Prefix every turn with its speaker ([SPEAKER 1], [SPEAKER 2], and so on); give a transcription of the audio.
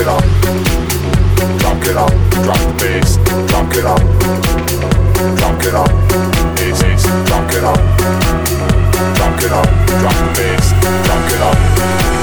[SPEAKER 1] it up, drunk it up, Drop the bass, drunk it up, drunk it up, Bass. it's drunk it up, drunk it up, Drop the bass, drunk it up.